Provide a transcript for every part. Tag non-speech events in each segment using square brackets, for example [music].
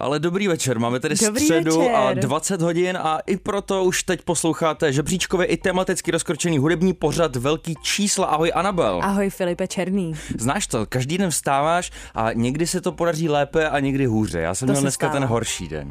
Ale dobrý večer, máme tedy Dobrý středu večer. a 20 hodin a i proto už teď posloucháte žebříčkově i tematicky rozkročený hudební pořad Velký čísla. Ahoj Anabel. Ahoj Filipe Černý. Znáš to, každý den vstáváš a někdy se to podaří lépe a někdy hůře. Já jsem To měl dneska stává. ten horší den.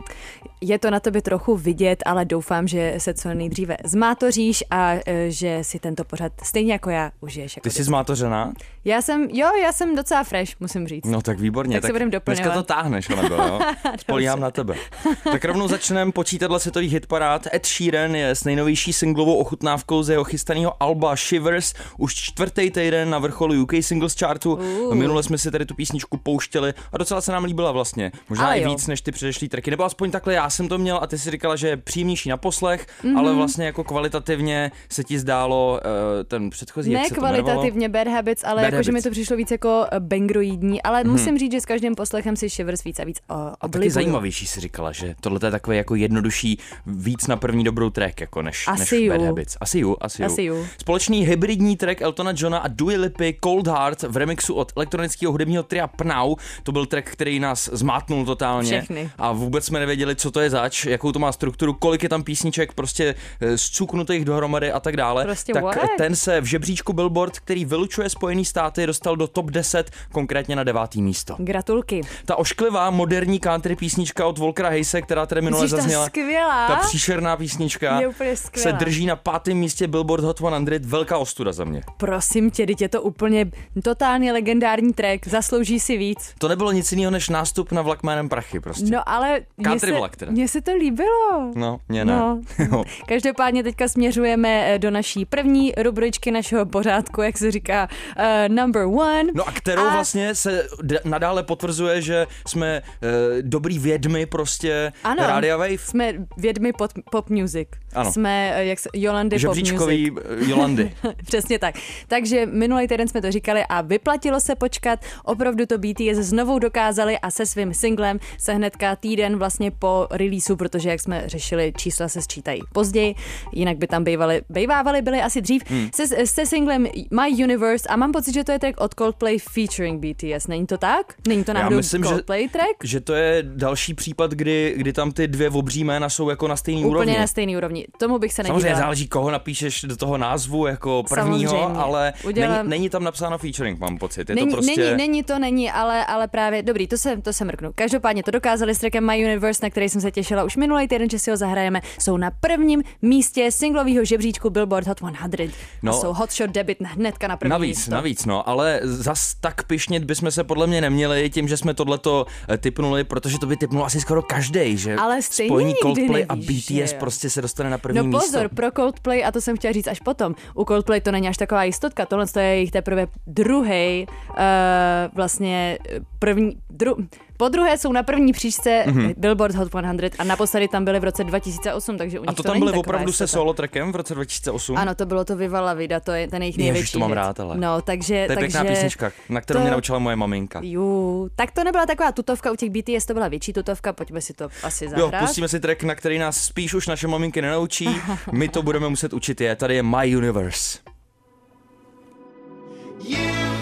Je to na tobě trochu vidět, ale doufám, že se co nejdříve zmátoříš a e, že si tento pořad stejně jako já užiješ. Jako Ty jsi zmátořená? Já jsem, jo, já jsem docela fresh, musím říct. No tak výborně. Tak se budem doplňovat. Dneska to táhneš, Anabel, jo? [laughs] Spolíhám na tebe. tak rovnou začneme počítadle světových hitparád. Ed Sheeran je s nejnovější singlovou ochutnávkou ze jeho chystaného alba Shivers už čtvrtý týden na vrcholu UK Singles Chartu. Uh. Minule jsme si tady tu písničku pouštěli a docela se nám líbila vlastně. Možná Ale i jo. víc než ty předešlý tracky. Nebo aspoň takhle já jsem to měl a ty si říkala, že je příjemnější na poslech, Mhm. ale vlastně jako kvalitativně se ti zdálo uh, ten předchozí, jak Ne se to jmenovalo? kvalitativně Bad Habits, ale jakože mi to přišlo víc jako eh, bangroidní, ale musím říct, že s každým poslechem si Shivers víc a víc uh, A taky zajímavější si říkala, že tohle je takový jako jednodušší, víc na první dobrou track, jako než, Asi než. Bad Habits. Asi jo, asi, Asi jo. jo. Společný hybridní track Eltona Johna a Dua Lipy Cold Heart v remixu od elektronického hudebního tria Pnau. To byl track, který nás zmátnul totálně. Všechny. A vůbec jsme nevěděli, co to je zač, jakou to má strukturu, kolik je tam písniček prostě eh, zcuknutých dohromady a tak dále. Prostě tak what? ten se v žebříčku Billboard, který vylučuje Spojený státy, dostal do top 10, konkrétně na devátý místo. Gratulky. Ta ošklivá moderní country písnička od Volkera Hejse, která tady minule ta zazněla. skvělá? Ta příšerná písnička Je úplně se drží na pátém místě Billboard Hot 100. Velká ostuda za mě. Prosím tě, teď je to úplně totálně legendární track, zaslouží si víc. To nebylo nic jiného než nástup na vlak jménem Prachy prostě. No ale Country se, vlak teda. Mně se to líbilo. No, mě ne. No. [laughs] Každopádně teďka směřujeme eh, do naší první rubričky našeho pořádku, jak se říká, uh, number one. No a kterou A- vlastně se d- nadále potvrzuje, že jsme uh, dobrý vědmy prostě Ano. Rádia Wave. Jsme vědmi pop, pop music. Ano. Jsme eh, jak se, Jolandy pop music. Eh, Jolandy. [laughs] Přesně tak. Takže minulý týden jsme to říkali a vyplatilo se počkat. Opravdu to BTS znovu dokázali a se svým singlem se hnedka týden vlastně po releaseu, protože jak jsme řešili, čísla se sčítají později, jinak by tam bývali, bývávali byli asi dřív, Hmm. se, se singlem My Universe a mám pocit, že to je track od Coldplay featuring BTS. Není to tak? Není to náhodou myslím, že- Coldplay track? že to je další případ, kdy, kdy tam ty dvě obří jména jsou jako na stejný Úplně úrovni. na stejný úrovni. Tomu bych se Samozřejmě nedívala. záleží, koho napíšeš do toho názvu jako prvního, Samozřejmě. ale Udělám- není, není tam napsáno featuring, mám pocit. Je není, to prostě... není, není to, není, ale, ale právě, dobrý, to se, to se mrknu. Každopádně to dokázali s trackem My Universe, na který jsem se těšila už minulý týden, že si ho zahrajeme, jsou na prvním místě singlového žebříčku Billboard Hot 100 No. a jsou Hot Shot debit hnedka na první Navíc, místo. navíc, no, ale zas tak pišnit bychom se podle mě neměli tím, že jsme tohleto eh, typnuli, protože to by typnul asi skoro každý, že Ale stejně spojení Coldplay a nevíš, že BTS prostě se dostane na první No místo. pozor, pro Coldplay, a to jsem chtěla říct až potom, u Coldplay to není až taková jistotka, tohle to je jejich teprve druhý, uh, vlastně eh, první, dru, po druhé jsou na první příčce mm-hmm. Billboard Hot 100 a naposledy tam byli v roce 2008, takže u nich A to to tam taková opravdu se solo trackem v roce 2008? Ano, to bylo to Viva La Vida, to je ten jejich Ježiš, největší to mám hit. rád, ale. No, takže... to je takže... pěkná písnička, na kterou to- mě naučila moje maminka. Jú, tak to nebyla taková tutovka, u těch BTS to byla větší tutovka, pojďme si to asi Jo, zahrát. pustíme si track, na který nás spíš už naše maminky nenaučí, [laughs] my to budeme muset učit je. Tady je My Universe. You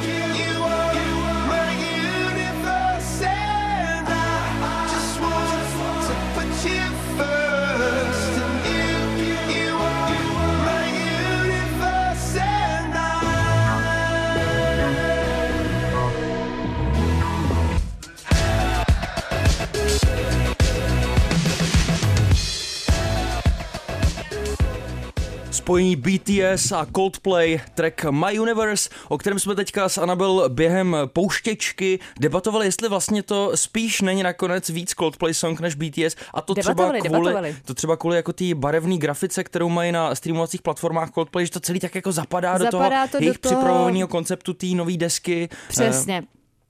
Spojení BTS a Coldplay, track My Universe, o kterém jsme teďka s Anabel během pouštěčky debatovali, jestli vlastně to spíš není nakonec víc Coldplay song než BTS a to třeba kvůli, debatovali. to třeba kvůli jako té barevné grafice, kterou mají na streamovacích platformách Coldplay, že to celý tak jako zapadá, do toho Zapadá to do jejich toho- připravovaného konceptu té nové desky. Přesně.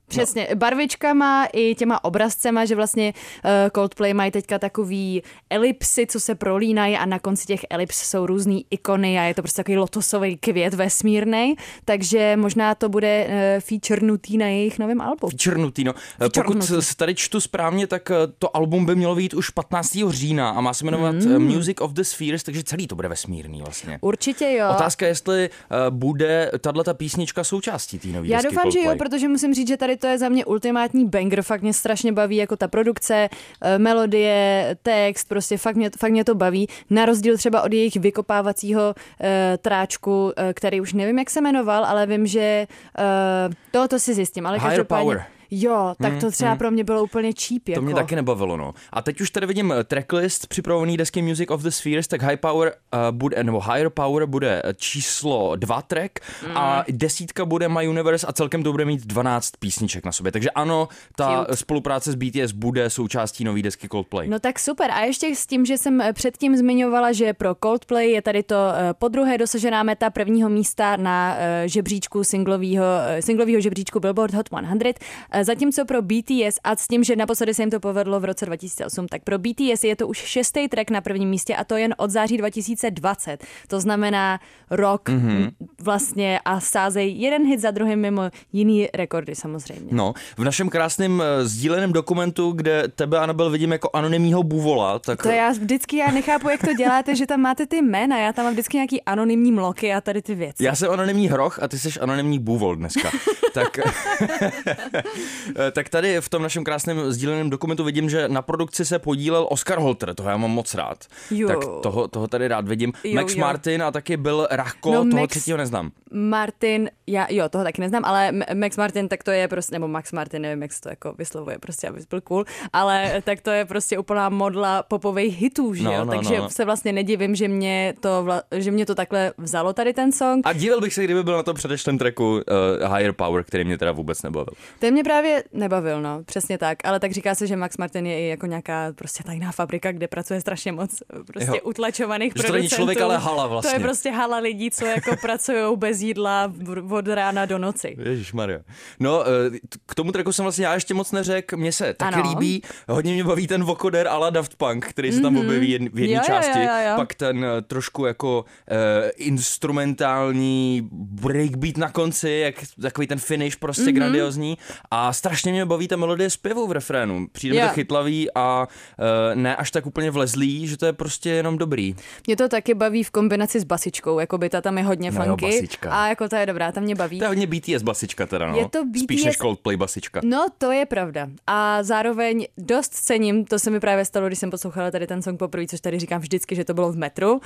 Přesně, barvičkama i těma obrazcema, že vlastně uh, Coldplay mají teďka takový elipsy, co se prolínají a na konci těch elips jsou různý ikony a je to prostě takový lotosový květ vesmírný, takže možná to bude uh, featurenutý na jejich novém albu. Černutý, no. Pokud Černutý. se tady čtu správně, tak eh, to album by mělo být už 15. října a má se jmenovat mm. Music of the Spheres, takže celý to bude vesmírný vlastně. Určitě jo. Otázka je, jestli bude tahle ta písnička součástí té nové Já doufám, že jo, protože musím říct, že tady to je za mě ultimátní banger, fakt mě strašně baví jako ta produkce, eh, melodie, text, prostě fakt mě, fakt mě to baví. Na rozdíl třeba od jejich vykopávacího uh, tráčku, uh, který už nevím, jak se jmenoval, ale vím, že uh, to, to si zjistím, ale Higher každopádně... Power. Jo, tak to třeba pro mě bylo úplně cheap. To Jako. mě taky nebavilo, no. A teď už tady vidím eh, tracklist připravený desky Music of the Spheres, tak High Power uh, bude, nebo Higher Power bude eh, číslo dva track Mm. a desítka bude My Universe a celkem to bude mít 12 písniček na sobě. Takže ano, ta Cute. spolupráce s BTS bude součástí nové desky Coldplay. No tak super. A ještě s tím, že jsem předtím zmiňovala, že pro Coldplay je tady to eh, po druhé dosažená meta prvního místa na žebříčku singlového, eh, singlového žebříčku Billboard Hot 100. Eh, Zatímco pro BTS a s tím, že naposledy se jim to povedlo v roce 2008, tak pro BTS je to už šestý track na prvním místě a to jen od září 2020. To znamená rok mm-hmm. vlastně a sázej jeden hit za druhým mimo jiný rekordy samozřejmě. No, v našem krásném uh, sdíleném dokumentu, kde tebe, Anabel, vidím jako anonymního buvola, tak To já vždycky já nechápu, jak to děláte, že tam máte ty jména, já tam mám vždycky nějaký anonymní mloky a tady ty věci. Já jsem anonymní hroch a ty jsi anonymní bůvol dneska. [laughs] tak, tak tady v tom našem krásném sdíleném dokumentu vidím, že na produkci se podílel Oscar Holter, toho já mám moc rád. Jo. Tak toho, toho tady rád vidím. Jo, Max jo. Martin a taky byl Rachko, No, toho Max- třetího neznám. Martin, já, jo, toho taky neznám, ale Max Martin, tak to je prostě, nebo Max Martin, nevím, jak se to jako vyslovuje, prostě, aby byl cool, ale tak to je prostě úplná modla popových hitů, že No, jo, no, takže no, no. se vlastně nedivím, že mě to, vla, že mě to takhle vzalo tady ten song. A divil bych se, kdyby byl na tom předešlém tracku uh, Higher Power, který mě teda vůbec nebavil. Ten mě právě nebavil, no, přesně tak, ale tak říká se, že Max Martin je i jako nějaká prostě tajná fabrika, kde pracuje strašně moc prostě Jo. utlačovaných Že to producentů. člověk, ale hala To vlastně. je prostě hala lidí, co jako [laughs] pracují bez jídla od rána do noci. Ježíš Maria. No, eh, k tomu tracku jsem vlastně já ještě moc neřekl. Mně se taky Ano. líbí. Hodně mě baví ten vokoder ala Daft Punk, který se tam objeví jedn- v jedné Jo, části. jo, jo, jo. Pak ten eh, trošku jako uh, instrumentální breakbeat na konci, jak takový ten finish prostě Mhm. mm-hmm. grandiozní. A strašně mě baví ta melodie zpěvu v refrénu. Přijde mi Jo. to chytlavý a uh, ne až tak úplně vlezlý, že to je prostě jenom dobrý. Mě to taky baví v kombinaci s basičkou, jako by ta tam je hodně No jo, basička. a jako ta je dobrá, ta mě baví. To je hodně BTS basička teda, no. Je to Spíš BTS než Coldplay basička. No, to je pravda. A zároveň dost cením, to se mi právě stalo, když jsem poslouchala tady ten song poprvé, což tady říkám vždycky, že to bylo v metru, uh,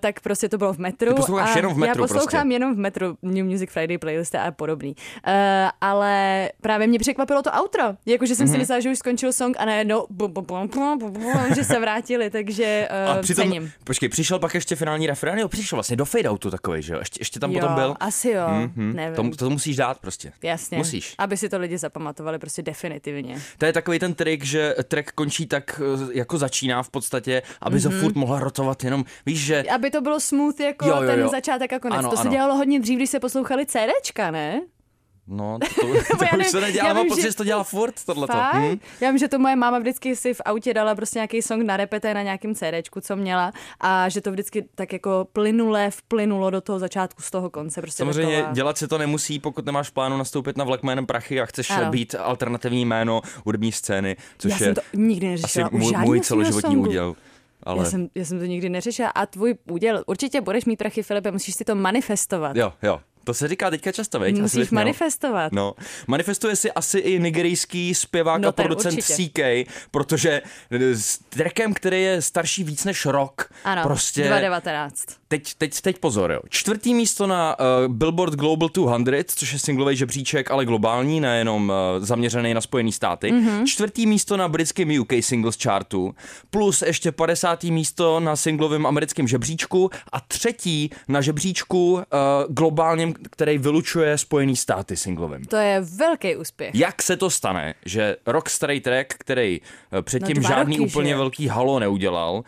tak prostě to bylo v metru. Ty posloucháš a jenom v metru Já poslouchám prostě. jenom v metru New Music Friday playlisty a podobný. Uh, ale právě mě překvapilo to outro. Jakože jsem mm-hmm. si myslela, že už skončil song a najednou bum, bum, bum, bum, bum, bum, že se vrátili, takže uh, A přitom, cením. počkej, přišel pak ještě finální refrén, jo, přišel vlastně do fade outu takový, že jo, ještě, ještě tam jo, potom byl. asi jo, Mhm, nevím. To, to musíš dát prostě. Jasně. Musíš. Aby si to lidi zapamatovali prostě definitivně. To je takový ten trik, že track končí tak, eh, jako začíná v podstatě, aby mm-hmm. za furt mohla rotovat jenom, víš, že Aby to bylo smooth jako Jo, jo, ten jo. začátek a konec. Ano, to se ano. dělalo hodně dřív, když se poslouchali CDčka, ne? No, [laughs] to, to, to já už nevím, se nedělá, vím, pocit, že- to dělá furt, tohleto. Fakt? Hm? Já vím, že to moje máma vždycky si v autě dala prostě nějaký song na repete na nějakým CDčku, co měla a že to vždycky tak jako plynule vplynulo do toho začátku z toho konce. Prostě Samozřejmě taková- dělat se to nemusí, pokud nemáš plánu nastoupit na vlak jménem Prachy a chceš Ano. být alternativní jméno hudební scény, což Já je jsem to nikdy asi neřešila. u můj, můj celoživotní úděl. Ale... Já, jsem, já jsem to nikdy neřešila. A tvůj úděl, určitě budeš mít prachy, Filipe, musíš si to manifestovat. Jo, jo. To se říká teďka často, veď? Asi Musíš měl. manifestovat. No, manifestuje si asi i nigerijský zpěvák No a producent určitě. CK, protože s trackem, který je starší víc než rok, Ano, prostě 2019. teď, teď, teď pozor, jo. Čtvrtý místo na uh, Billboard Global 200, což je singlový žebříček, ale globální, nejenom uh, zaměřený na Spojené státy. Mhm. Mm-hmm. Čtvrtý místo na britském UK Singles Chartu, plus ještě 50. místo na singlovém americkém žebříčku a třetí na žebříčku uh, globálním, který vylučuje Spojené státy singlovým. To je velký úspěch. Jak se to stane, že rok starý track, který eh, předtím No žádný roky, úplně že? velký halo neudělal,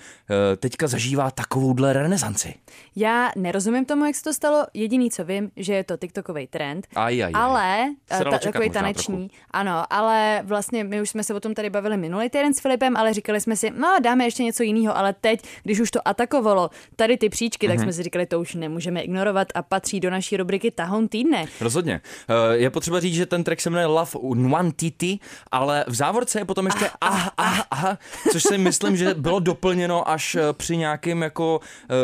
eh, teďka zažívá takovouhle renesanci? Já nerozumím tomu, jak se to stalo. Jediný, co vím, že je to TikTokový trend. Aj, aj, aj. Ale, eh, ta, takový taneční, ano, ale vlastně my už jsme se o tom tady bavili minulý týden s Filipem, ale říkali jsme si, no dáme ještě něco jiného, ale teď, když už to atakovalo tady ty příčky, Mhm. tak jsme si říkali, to už nemůžeme ignorovat a patří do naší rubriky Tahoun týdne. Rozhodně. Eh, Je potřeba říct, že ten track se jmenuje Love Nwantiti, ale v závorce je potom ještě ah, ah, ah, což si myslím, že bylo doplněno až eh, při nějakém jako eh,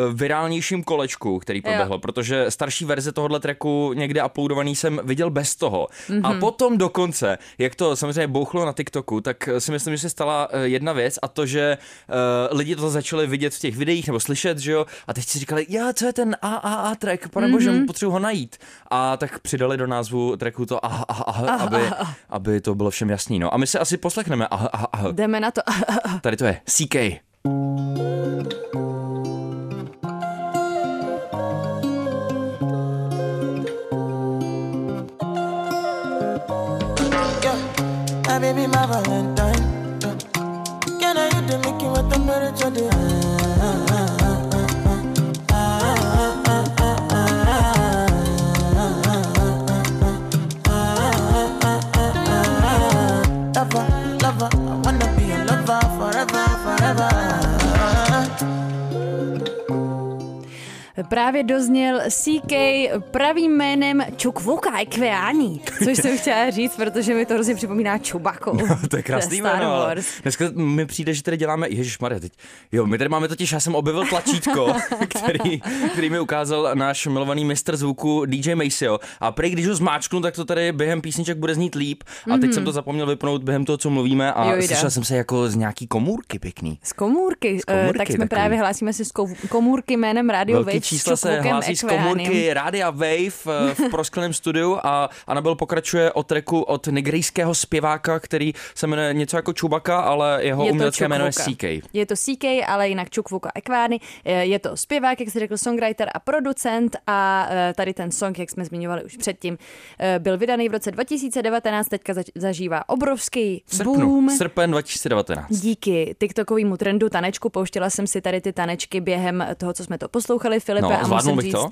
virálnějším kolečku, který proběhlo, protože starší verze tohohle tracku někde uploadovaný jsem viděl bez toho. A potom dokonce, jak to samozřejmě bouchlo na TikToku, tak si myslím, že se stala eh, jedna věc a to, že eh, lidi to začali vidět v těch videích nebo slyšet, že jo, a teď si říkali, já, co je ten AAA track, pane bože, potřebuji ho najít. A tak přidali do názvu tracku to aha, aha, aha, aby, aby to bylo všem jasný. No a my se asi poslechneme. Aha, aha, aha. Jdeme na to. Tady to je CK. Yeah, baby, my Valentine. Can I hit the Mickey with the temperature? Právě dozněl CK pravým jménem Čukvuka Ekveani, což jsem chtěla říct, protože mi to hrozně připomíná Čubaku. [laughs] to je krásný jméno, ale. Dneska mi přijde, že tady děláme, Ježíš Maria, teď. Jo, my tady máme totiž, já jsem objevil tlačítko, [laughs] který, který mi ukázal náš milovaný mistr zvuku DJ Maceo. A prej, když ho zmáčknu, tak to tady během písniček bude znít líp. A teď jsem to zapomněl vypnout během toho, co mluvíme a. Jo, slyšel jsem se jako z nějaký komůrky pěkný. Z komůrky, Z komůrky eh, tak jsme takový. právě hlásíme si z komůrky jménem Radio Velký Wave čísla se hlásí z komůrky Rádia Wave eh, v [laughs] proskleném studiu a Anabel pokračuje o treku od nigerijského zpěváka, který se jmenuje něco jako Čubaka, ale jeho Je umělecké jméno je. CK. Je to CK, ale jinak Čukvuka Ekvány. Eh, Je to zpěvák, jak jsi řekl, songwriter a producent a eh, tady ten song, jak jsme zmiňovali už předtím, byl vydaný v roce 2019, teďka zažívá obrovský V srpnu, boom. srpen 2019. Díky TikTokovému trendu tanečku pouštěla jsem si tady ty tanečky během toho, co jsme to poslouchali, Filipe. No, a musím bych říct, to?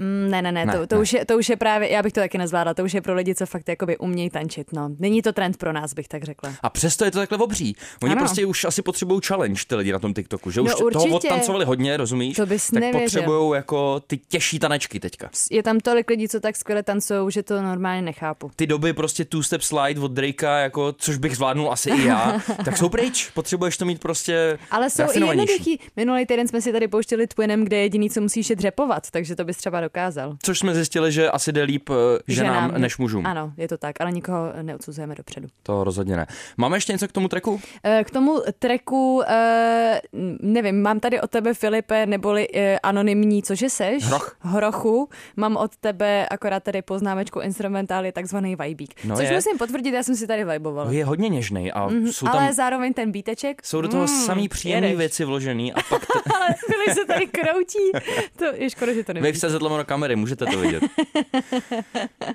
Mm, ne, ne, ne, Ne, to, to, ne. Už je, to už je právě, já bych to taky nezvládla, to už je pro lidi, co fakt jakoby umějí tančit, no. Není to trend pro nás, bych tak řekla. A přesto je to takhle obří. Oni Ano. prostě už asi potřebují challenge, ty lidi na tom TikToku, že už No, toho určitě. odtancovali hodně, rozumíš? To bys tak potřebují jako ty těžší tanečky teďka. Je tam tolik lidí, co tak skvěle tancují, že to normálně nechápu. Ty doby prostě two-step slide od Drakea, jako, což bych zvládnul asi i já, [laughs] tak jsou pryč. Potřebuješ to mít prostě Ale jsou i jednoduchý. Minulý týden jsme si tady pouštěli Twinem, kde jediný, co musíš, je dřepovat, takže to bys třeba dokázal. Což jsme zjistili, že asi jde líp eh, ženám, než mužům. Ano, je to tak, ale nikoho neodsuzujeme dopředu. To rozhodně ne. Máme ještě něco k tomu treku? Eh, K tomu treku, eh, nevím, mám tady od tebe, Filipe, neboli anonymní, cože seš? Hroch. Hrochu. Mám od tebe akorát tady poznámečku instrumentály, takzvaný vibík. No což je. musím potvrdit, já jsem si tady vibovala. Je hodně něžnej a jsou tam, Ale zároveň ten bíteček. jsou do toho mm, samý příjemné věci vložený a pak [laughs] t- Ale Filip se tady kroutí. To je škoda, že to nevidíš. Do kamery, můžete to vidět. [laughs]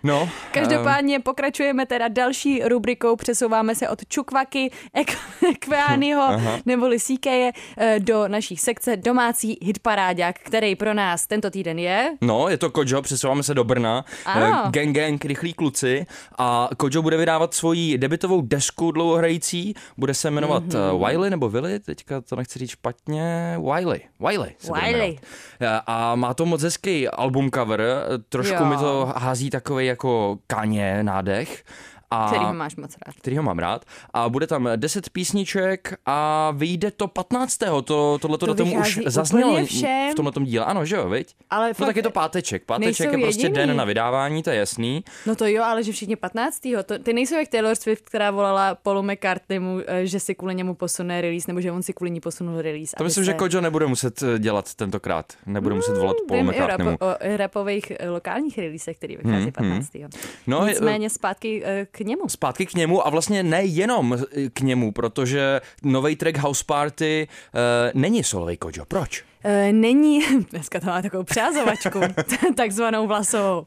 No, Každopádně pokračujeme teda další rubrikou, přesouváme se od Čukvaky [laughs] Ek- Ekveányho [laughs] neboli Sikeje eh, do naší sekce domácí hitparáďák, který pro nás tento týden je. No, je to Kojo, přesouváme se do Brna. Ano. Eh, Gang Gang, rychlí kluci. A Kojo bude vydávat svoji debitovou desku dlouhohrající. Bude se jmenovat mm-hmm. Wiley nebo Willy, teďka to nechci říct špatně. Wiley. Wiley. Se bude Wiley. Eh, A má to moc hezký album cover. Trošku Jo. mi to hází takový jako kaně nádech. A Který ho máš moc rád. který ho mám rád. A bude tam 10 písniček a vyjde to 15. To, tohleto To datum už zaznělo všem. v tomhle díle. Ano, že jo, viď? Ale no tak je to páteček. Páteček je prostě jediný. den na vydávání, to je jasný. No to jo, ale že všichni 15. To, ty nejsou jak Taylor Swift, která volala Paulu McCartneymu, eh, že si kvůli němu posune release, nebo že on si kvůli ní posunul release. To myslím, se... že Kojo nebude muset eh, dělat tentokrát. Nebude muset volat Paul Vím i o, McCartneymu. rapo, o rapových eh, lokálních releasech, který vychází Hmm, 15. No, je- Nicméně zpátky k němu. Zpátky k němu a vlastně nejenom eh, k němu, protože nový track House Party uh, není solový Kojo. Proč? Eh, Není, [laughs] dneska to má takovou přázovačku, [laughs] takzvanou vlasovou,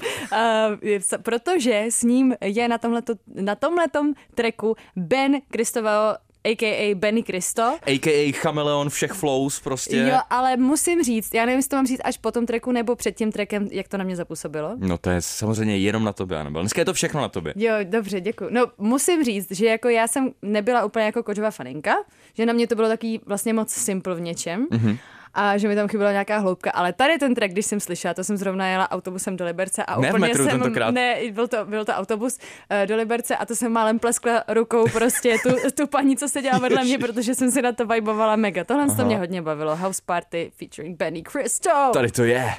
protože s ním je na tomhleto, na tomhletom tracku Ben Kristoval a.k.a. Benny Cristo. A.k.a. chameleon všech flows prostě. Jo, ale musím říct, já nevím, jestli to mám říct až po tom tracku nebo před tím trackem, jak to na mě zapůsobilo. No to je samozřejmě jenom na tobě, Anabel. Dneska je to všechno na tobě. Jo, dobře, děkuji. No, musím říct, že jako já jsem nebyla úplně jako kočová faninka, že na mě to bylo taky vlastně moc simple v něčem. Mm-hmm. A že mi tam chyběla nějaká hloubka, ale tady ten track, když jsem slyšela, to jsem zrovna jela autobusem do Liberce a Ne úplně metru jsem, tentokrát. ne, byl to, byl to autobus uh, do Liberce a to jsem málem pleskla rukou prostě tu, [laughs] tu paní, co seděla vedle mě, protože jsem si na to vibovala mega. Tohle to mě hodně bavilo. House Party featuring Benny Cristo. Tady to je.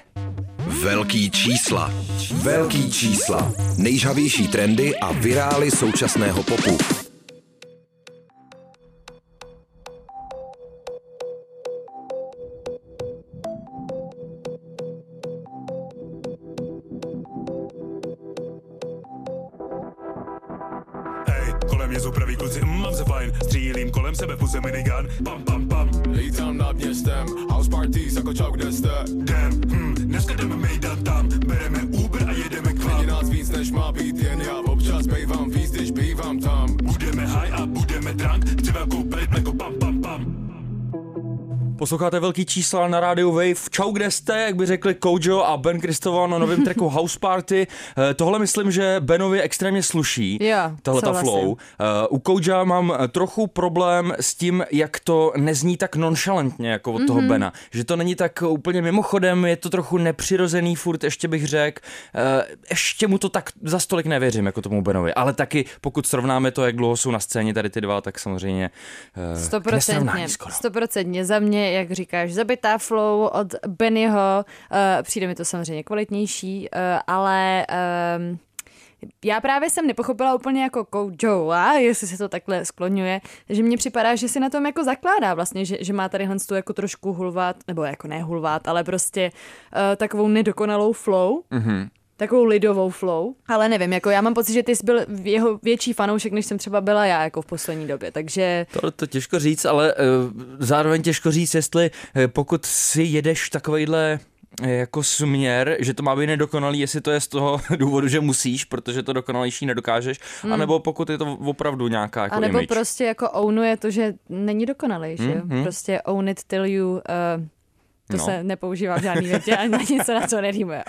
Velký čísla. Velký čísla. Nejžavější trendy a virály současného popu. Kolem mě jsou praví kluci, mm, mám se fajn. Střílím kolem sebe, puse minigun. Pam, pam, pam. Lítám nad městem, house parties jako čau, kde jste? Damn, hm, dneska jdeme mejdan tam. Bereme Uber a jedeme k Je vám nás víc než má být, jen já. Občas bejvám víc, když bývám tam. Budeme high a budeme drunk. Chci velkou Posloucháte velký čísla na rádiu Wave. Čau, kde jste, jak by řekli Kojo a Ben Kristoval na novém tracku [laughs] House Party. Eh, Tohle myslím, že Benovi extrémně sluší. Jo, Tahle ta flow. Eh, U Koja mám eh, trochu problém s tím, jak to nezní tak nonchalantně jako od Mhm. toho Bena. Že to není tak úplně mimochodem, je to trochu nepřirozený furt, ještě bych řekl. Ještě mu to tak za stolik nevěřím, jako tomu Benovi. Ale taky, pokud srovnáme to, jak dlouho jsou na scéně tady ty dva, tak samozřejmě k Stoprocentně, stoprocentně. Za mě, jak říkáš, zabitá flow od Bennyho, uh, přijde mi to samozřejmě kvalitnější, uh, ale um, já právě jsem nepochopila úplně jako a jestli se to takhle skloňuje, že mně připadá, že si na tom jako zakládá vlastně, že, že má tady tu jako trošku hulvát, nebo jako ne hulvát, ale prostě uh, takovou nedokonalou flow. Mm-hmm takovou lidovou flow, ale nevím, jako já mám pocit, že ty jsi byl jeho větší fanoušek, než jsem třeba byla já jako v poslední době, takže To, to těžko říct, ale uh, zároveň těžko říct, jestli uh, pokud si jedeš takovejhle eh, jako směr, že to má být nedokonalý, jestli to je z toho [laughs] důvodu, že musíš, protože to dokonalejší nedokážeš, mm. anebo pokud je to opravdu nějaká jako A nebo image. prostě jako ownuje to, že není dokonalý, že jo? Mhm. Prostě own it till you... Uh, to No. se nepoužívá v žádný větě, ani na nic se na to nerýmuje.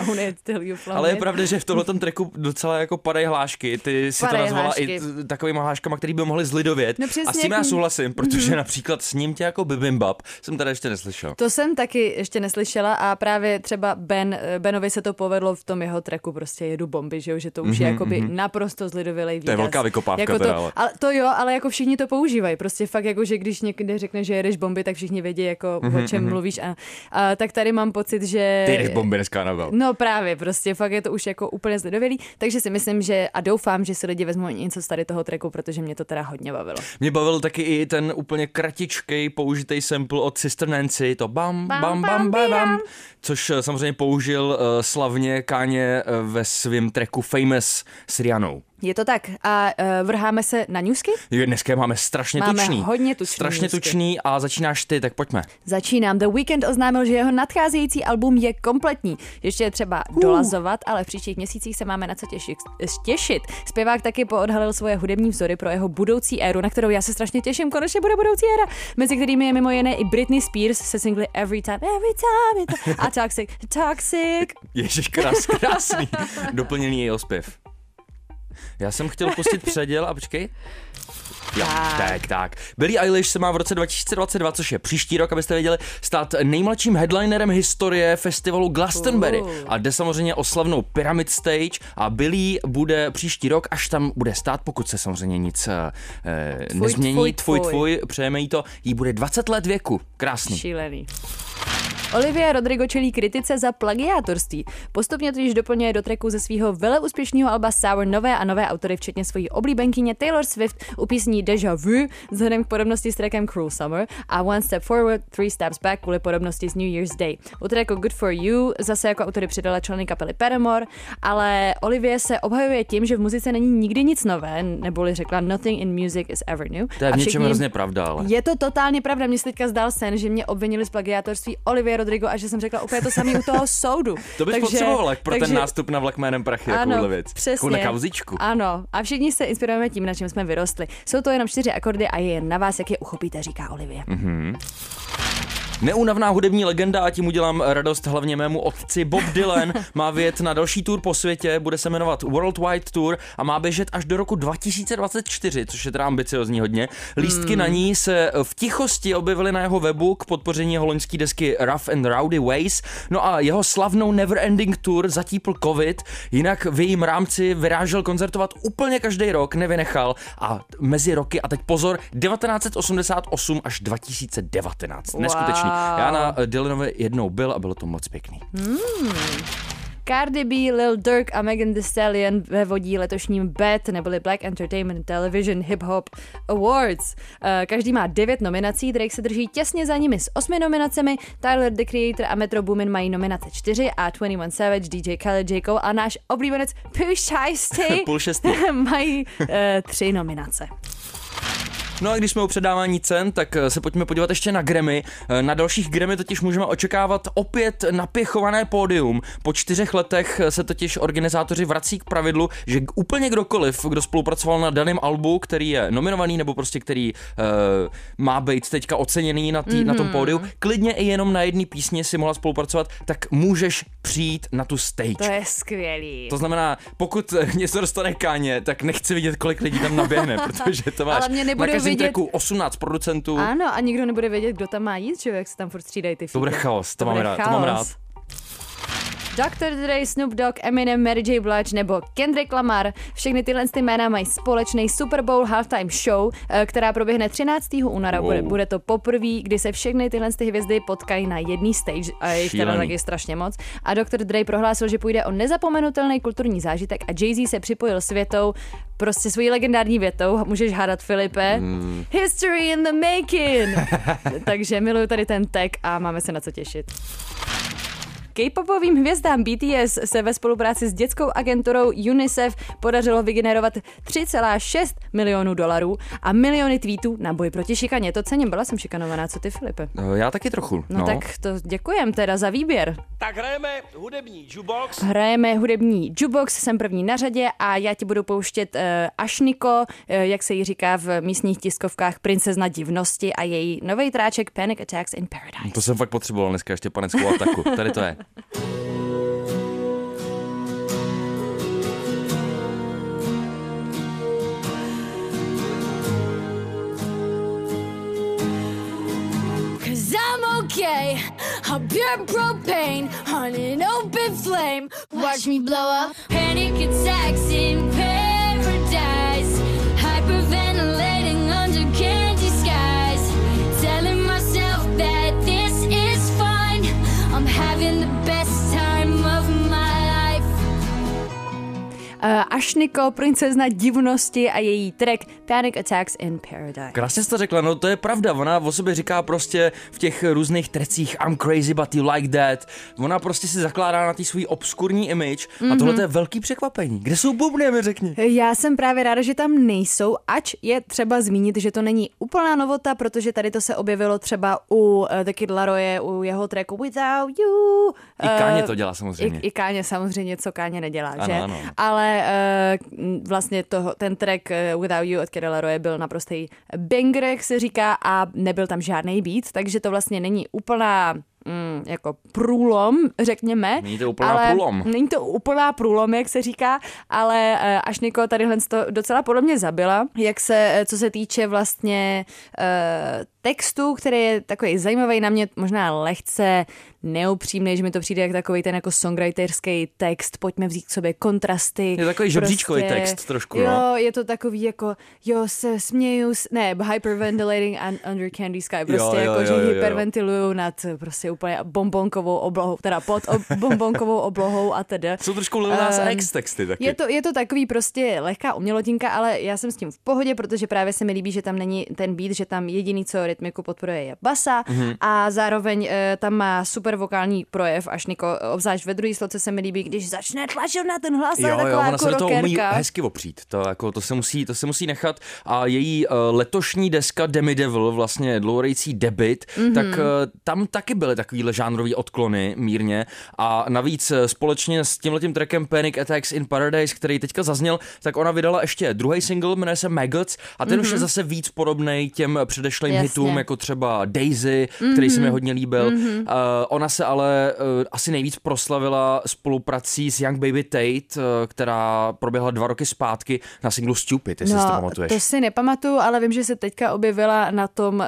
Ale je pravda, že v tomhle tracku docela jako padají hlášky. Ty si to nazvala hlášky. i takovými hláškami, které by mohly zlidovět. No a s tím jak- já souhlasím, protože například s ním tě jako bibimbap jsem tady ještě neslyšel. To jsem taky ještě neslyšela a právě třeba Ben, Benovi se to povedlo v tom jeho tracku, prostě jedu bomby, že, jo? že to už je jakoby naprosto zlidovělej výraz. Mhm, To je velká vykopávka jako to, teda, ale. ale. to jo, ale jako všichni to používají, prostě fakt jako, že když někde řekne, že jedeš bomby, tak všichni vědí, jako o čem mluvíš a, a, tak tady mám pocit, že... Ty jdeš bomby dneska na No právě, prostě fakt je to už jako úplně zlidovělý, takže si myslím, že a doufám, že si lidi vezmou něco z tady toho tracku, protože mě to teda hodně bavilo. Mě bavil taky i ten úplně kratičkej použitý sample od Sister Nancy, to bam, bam, bam, bam, bam, bam což eh, samozřejmě použil uh, slavně Káně uh, ve svém tracku Famous s Rianou. Je to tak a uh, vrháme se na newsky? Jo, Dneska máme strašně Máme tučný. hodně tučný Strašně newsky. tučný a začínáš ty, tak pojďme. Začínám. The Weeknd oznámil, že jeho nadcházející album je kompletní. Ještě je třeba dolazovat, ale v příštích měsících se máme na co těšit. těšit. Zpěvák taky poodhalil svoje hudební vzory pro jeho budoucí éru, na kterou já se strašně těším. Konečně bude budoucí éra, mezi kterými je mimo jiné i Britney Spears se singly Every Time, Every Time a Toxic, Toxic. [laughs] Ježiš, krás, krásný. Doplněný jeho zpěv. Já jsem chtěl pustit předěl a počkej. [laughs] Jo, Tak. tak. Billie Eilish se má v roce 2022, což je příští rok, abyste věděli, stát nejmladším headlinerem historie festivalu Glastonbury. Uh. A jde samozřejmě o slavnou Pyramid Stage a Billie bude příští rok, až tam bude stát, pokud se samozřejmě nic eh, Tvůj, nezmění. tvůj, tvůj, tvůj. tvůj, přejeme jí to. Jí bude 20 let věku. Krásný. Šílený. Olivia Rodrigo čelí kritice za plagiátorství. Postupně totiž doplňuje do tracku ze svého veleúspěšného alba Sour nové a nové autory, včetně svojí oblíbenkyně Taylor Swift u písní Deja Vu, vzhledem k podobnosti s trackem Cruel Summer a One Step Forward, Three Steps Back kvůli podobnosti s New Year's Day. U tracku Good For You zase jako autory přidala členy kapely Paramore, ale Olivia se obhajuje tím, že v muzice není nikdy nic nové, neboli řekla Nothing in music is ever new. To je v něčem hrozně pravda, ale. je to totálně pravda. Mně se teďka zdal sen, že mě obvinili z plagiátorství Olivia Rodrigo a že jsem řekla úplně to samé u toho soudu. [laughs] To bys takže, potřebovala pro ten takže- nástup na vlak jménem prachy, Ano, věc. přesně. Takovou na kauzičku. Ano, a všichni se inspirujeme tím, na čem jsme vyrostli. Jsou to jenom čtyři akordy a je jen na vás, jak je uchopíte, říká Olivie. Mhm. Neúnavná hudební legenda a tím udělám radost hlavně mému otci Bob Dylan má vyjet na další tour po světě, bude se jmenovat Worldwide Tour a má běžet až do roku 2024, což je teda ambiciozní hodně. Lístky na ní se v tichosti objevily na jeho webu k podpoření jeho loňské desky Rough and Rowdy Ways. No a jeho slavnou Neverending Tour zatípl covid, jinak v jejím rámci vyrážel koncertovat úplně každý rok, nevynechal a mezi roky, a teď pozor, 1988 až 2019. Neskutečný. Já na eh, Dylanovi jednou byl a bylo to moc pěkný. Cardi B, Lil Durk a Megan Thee Stallion ve vodí letošním BET, neboli Black Entertainment Television Hip Hop Awards. Eh, Každý má devět nominací, Drake se drží těsně za nimi s osmi nominacemi, Tyler, The Creator a Metro Boomin mají nominace čtyři a 21 Savage, DJ Khaled, J. Cole a náš oblíbenec Push [laughs] Shiesty [laughs] mají eh, tři nominace. No a když jsme u předávání cen, tak eh, se pojďme podívat ještě na Grammy. Eh, Na dalších Grammy totiž můžeme očekávat opět napěchované pódium. Po čtyřech letech eh, se totiž organizátoři vrací k pravidlu, že úplně kdokoliv, kdo spolupracoval na daném albu, který je nominovaný nebo prostě který uh, má být teďka oceněný na, tý, mm-hmm. na tom pódiu, klidně i jenom na jedné písni si mohla spolupracovat, tak můžeš přijít na tu stage. To je skvělý. To znamená, pokud [laughs] něco dostane Káně, tak nechci vidět, kolik lidí tam naběhne, [laughs] protože to máš Ale mě na každém vidět- tracku 18 producentů. Ano, a nikdo nebude vědět, kdo tam má jít, že jak se tam furt střídají ty To bude chaos, to, mám bude rád, to mám rád. Dr. Dre, Snoop Dogg, Eminem, Mary J. Blige nebo Kendrick Lamar. Všechny tyhle ty jména mají společný Super Bowl halftime show, eh, která proběhne 13. února. Wow. Bude, bude to poprvé, kdy se všechny tyhle ty hvězdy potkají na jedný stage a je jich teda taky strašně moc. A Dr. Dre prohlásil, že půjde o nezapomenutelný kulturní zážitek a Jay-Z se připojil s větou, prostě svojí legendární větou, můžeš hádat Filipe, Hmm. History in the making. [laughs] Takže miluju tady ten tag a máme se na co těšit. K-popovým hvězdám BTS se ve spolupráci s dětskou agenturou UNICEF podařilo vygenerovat 3,6 milionů dolarů a miliony tweetů na boj proti šikaně. To cením, byla jsem šikanovaná, co ty Filipe? Eh, Já taky trochu. No, no tak to děkujem teda za výběr. Tak hrajeme hudební jukebox. Hrajeme hudební jukebox, jsem první na řadě a já ti budu pouštět uh, Ašniko, uh, jak se jí říká v místních tiskovkách, princezna divnosti a její nový tráček Panic Attacks in Paradise. To jsem fakt potřeboval dneska ještě paneckou ataku. Tady to je. [laughs] Cause I'm okay. I'm pure propane on an open flame. Watch me blow up. Panic attacks in paradise. Hyperventilating under candy Uh, Ašniko, princezna divnosti a její track Panic Attacks in Paradise. Krásně jsi to řekla, no to je pravda, ona o sobě říká prostě v těch různých trecích I'm crazy but you like that. Ona prostě si zakládá na té svůj obskurní image a tohle to je velký překvapení. Kde jsou bubny, mi řekni. Já jsem právě ráda, že tam nejsou, ač je třeba zmínit, že to není úplná novota, protože tady to se objevilo třeba u uh, The Kid Laroye, u jeho tracku Without You. I Káně Eh, to dělá samozřejmě. I, I Káně samozřejmě, co Káně nedělá, Ano, že? ano. Ale uh, vlastně toho, ten track uh, Without You od Kid Laroye byl naprostý banger, jak se říká, a nebyl tam žádný beat, takže to vlastně není úplná mm, jako průlom, řekněme. Není to úplná ale průlom. Není to úplná průlom, jak se říká, ale uh, až Niko tadyhle to docela podle mě zabila, jak se, eh, co se týče vlastně uh, textu, který je takový zajímavý na mě, možná lehce neupřímný, že mi to přijde jak takový ten jako songwriterský text, pojďme vzít k sobě kontrasty. Je takový žebříčkový text trošku, Jo, no. je to takový jako, jo, se směju, s- ne, hyperventilating and under candy sky, prostě Jo, jo, jako, jo, že jo, jo. hyperventiluju nad prostě úplně bombonkovou oblohou, teda pod ob, [laughs] bombonkovou oblohou a tedy. Jsou trošku Lil Nas Ehm, X texty taky. Je to, je to takový prostě lehká umělotinka, ale já jsem s tím v pohodě, protože právě se mi líbí, že tam není ten beat, že tam jediný, co rytmiku podporuje, je basa Mhm. a zároveň e, tam má super vokální projev, až Niko, obzvlášť ve druhé sloce se mi líbí, když začne tlačit na ten hlas, je Jo, jo, ona jako se do toho umí hezky opřít. To, jako, to, se musí, to se musí nechat. A její uh, letošní deska Demi Devil, vlastně dlouhorející debit, Mhm. mm-hmm. tak uh, tam taky byly takovýhle žánrový odklony mírně. A navíc eh, společně s tímhletím trackem Panic Attacks in Paradise, který teďka zazněl, tak ona vydala ještě druhý single, jmenuje se Maggots a ten mm-hmm. už je zase víc podobný těm předešlým Jasně. Hitům, jako třeba Daisy, mm-hmm. který se mi hodně líbil. Mm-hmm. Uh, ona se ale uh, asi nejvíc proslavila spoluprací s Young Baby Tate, uh, která proběhla dva roky zpátky na singlu Stupid, jestli si to pamatuješ. No, to si nepamatuju, ale vím, že se teďka objevila na tom uh,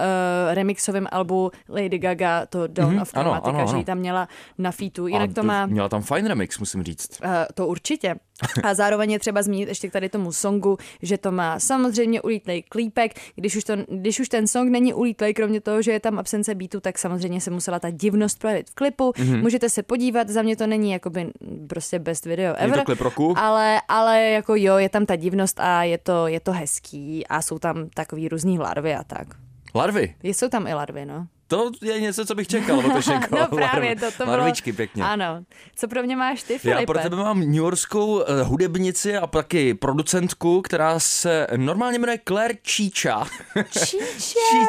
remixovém albu Lady Gaga, to Dawn Mhm, of ano, Chromatica, ano, že ano. ji tam měla na featu. A Jinak to má... Měla tam fajn remix, musím říct. Uh, to určitě. A zároveň je třeba zmínit ještě k tady tomu songu, že to má samozřejmě ulítlej klípek. Když už, to, když už ten song není ulítlej, kromě toho, že je tam absence beatu, tak samozřejmě se musela ta divnost projevit v klipu. Mhm. Mm-hmm. Můžete se podívat, za mě to není jakoby prostě best video ever. to klip roku? Ale, ale jako jo, je tam ta divnost a je to, je to hezký a jsou tam takový různý larvy a tak. Larvy. Jsou tam i larvy, no. To je něco, co bych čekal. [laughs] od Tošenko. no právě, to, to bylo... Larvičky pěkně. Ano. Co pro mě máš ty, Filipe? Já pro tebe mám New Yorkskou uh, hudebnici a taky producentku, která se normálně jmenuje Claire Číča. Číča.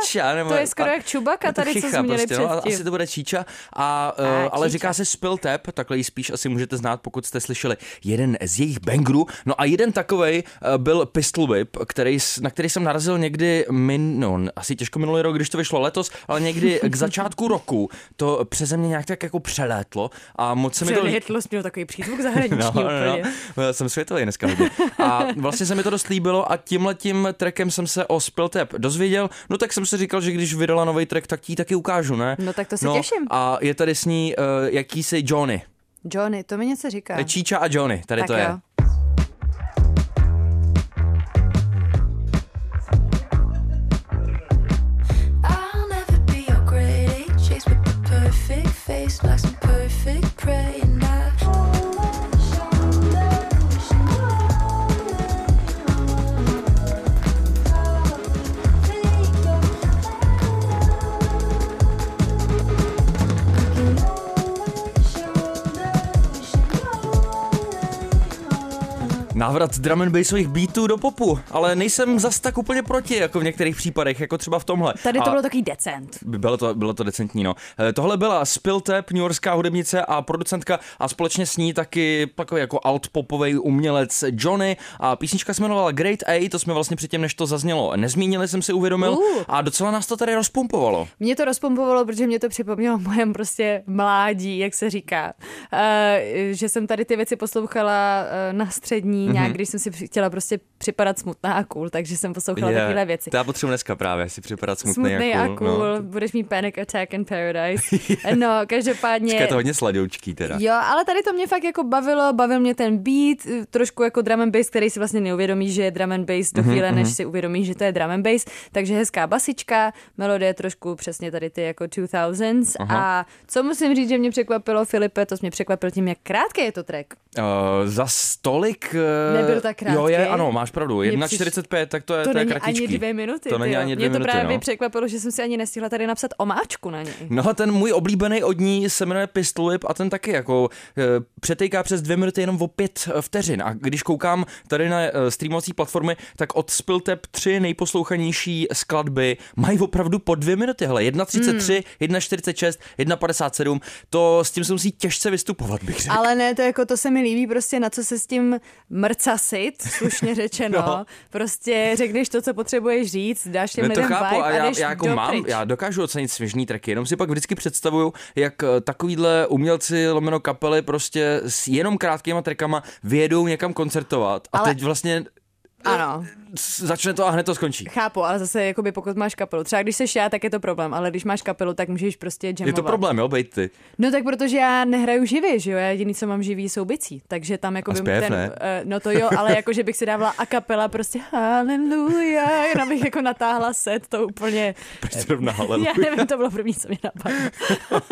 Číča. Nebo, To je skoro a- jak Čubaka tady, co chicha jsme měli prostě, no, předtím. Asi to bude Číča, a, uh, A, ale Číča. říká se Spill Tap, takhle ji spíš asi můžete znát, pokud jste slyšeli jeden z jejich bangerů. No a jeden takovej uh, byl Pistol Whip, který, na který jsem narazil někdy, min, no, asi těžko minulý rok, když to vyšlo letos, ale někdy [laughs] k začátku roku to přeze mě nějak tak jako přelétlo a moc se mi to... Přelétlo měl takový přízvuk zahraniční [laughs] No, no, úplně. no. Já jsem světový dneska hodně. A vlastně se mi to dost líbilo a tímhletím trackem jsem se o Spill Tap dozvěděl. No tak jsem si říkal, že když vydala nový track, tak ti ji taky ukážu, ne? No, tak to se těším. A je tady s ní uh, jakýsi Johnny. Johnny, to mi něco říká. Číča a Johnny, tady tak to je. jo. I'll nice, and pretty. Návrat drum and bassových beatů do popu, ale nejsem zas tak úplně proti, jako v některých případech, jako třeba v tomhle. Tady to A- bylo takový decent. Bylo to, bylo to decentní, no. Eh, Tohle byla Spill Tap, New Yorkská hudebnice a producentka a společně s ní taky takový jako alt-popový umělec Johnny a písnička se jmenovala Great A, to jsme vlastně předtím, než to zaznělo, nezmínili, jsem si uvědomil Uh. a docela nás to tady rozpumpovalo. Mě to rozpompovalo, protože mě to připomnělo mojem prostě mládí, jak se říká. Uh, že jsem tady ty věci poslouchala uh, na střední. Nějak, když jsem si chtěla prostě připadat smutná a cool, takže jsem poslouchala Je, takovéhle věci. To já potřebuji dneska právě si připadat smutný, Smutný a cool, No. budeš mít Panic Attack in Paradise. [laughs] No, každopádně... Je to hodně sladoučký teda. Jo, ale tady to mě fakt jako bavilo, bavil mě ten beat, eh, trošku jako drum and bass, který si vlastně neuvědomí, že je drum and bass do chvíle, než si uvědomí, že to je drum and bass, takže hezká basička, melodie trošku přesně tady ty jako 2000s a co musím říct, že mě překvapilo, Filipe, to mě překvapil tím, jak krátký je to track. Uh, za stolik... Nebyl tak Jo, je, krátký. ano, máš pravdu. Mně 1,45, tak to je, To, to je není kratičký. ani dvě minuty. To není ani dvě Mě to minuty, právě no. překvapilo, že jsem si ani nestihla tady napsat omáčku na něj. No a ten můj oblíbený od ní se jmenuje Pistol Whip a ten taky jako e, přetejká přes dvě minuty jenom o pět e, vteřin. A když koukám tady na e, streamovací platformy, tak od Spiltep tři nejposlouchanější skladby mají opravdu po dvě minuty. Hele, 1.33, Hmm. 1.46, 1.57, to s tím se musí těžce vystupovat, bych řekl. Ale ne, to jako to se mi líbí prostě na co se s tím mrcasit, slušně [laughs] řečeno. No. Prostě řekneš to, co potřebuješ říct, dáš těm lidem chápu vibe a a já, jdeš já jako mám, já dokážu ocenit svěžný tracky, jenom si pak vždycky představuju, jak eh, takovýhle umělci lomeno kapely prostě s jenom krátkýma trackama vyjedou někam koncertovat a Ale- teď vlastně Ano, začne to a hned to skončí. chápu, ale zase jakoby pokud máš kapelu, třeba když seš já, tak je to problém, ale když máš kapelu, tak můžeš prostě jamovat. Je to problém, jo, bejt ty. No tak protože já nehraju živě, že jo, já jediný, co mám živý, jsou bicí, takže tam jako zpěv, ten, ne? eh, no to jo, ale jako, že bych si dávala a kapela prostě haleluja, jenom bych jako natáhla set, to úplně, Proč zrovna [laughs] haleluja? já nevím, to bylo první, co mě napadlo. [laughs]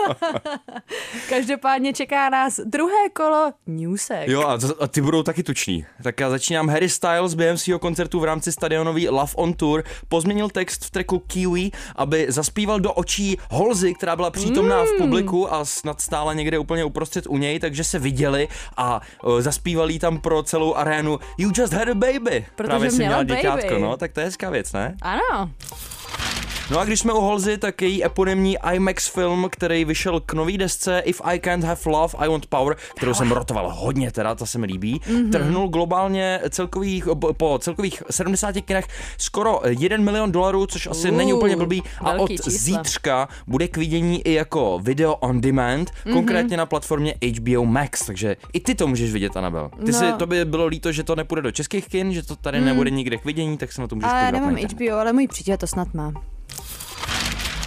Každopádně čeká nás druhé kolo newsek. Jo, a, a ty budou taky tuční. Tak já začínám. Harry Styles během svého koncertu v rámci stadionový Love on Tour pozměnil text v tracku Kiwi, aby zaspíval do očí Holzy, která byla přítomná Mm. v publiku a snad stála někde úplně uprostřed u něj, takže se viděli a uh, zaspívali tam pro celou arénu You just had a baby. Protože Právě si měla měla no, tak to je hezká věc, ne? Ano. No a když jsme u Holzy, tak její eponymní IMAX film, který vyšel k nový desce If I Can't Have Love, I Want Power, kterou jsem rotoval hodně, teda ta se mi líbí, mm-hmm. trhnul globálně celkových, po- celkových 70 kinech skoro 1 milion dolarů, což asi Uh, není úplně blbý. A od čísla. zítřka bude k vidění i jako video on demand, Mhm. mm-hmm. konkrétně na platformě HBO Max, takže i ty to můžeš vidět, Anabel. Ty No. si, to by bylo líto, že to nepůjde do českých kin, že to tady mm. nebude nikde k vidění, tak se na to můžeš Ale já podívat na nemám. HBO, ale můj přítel to snad má.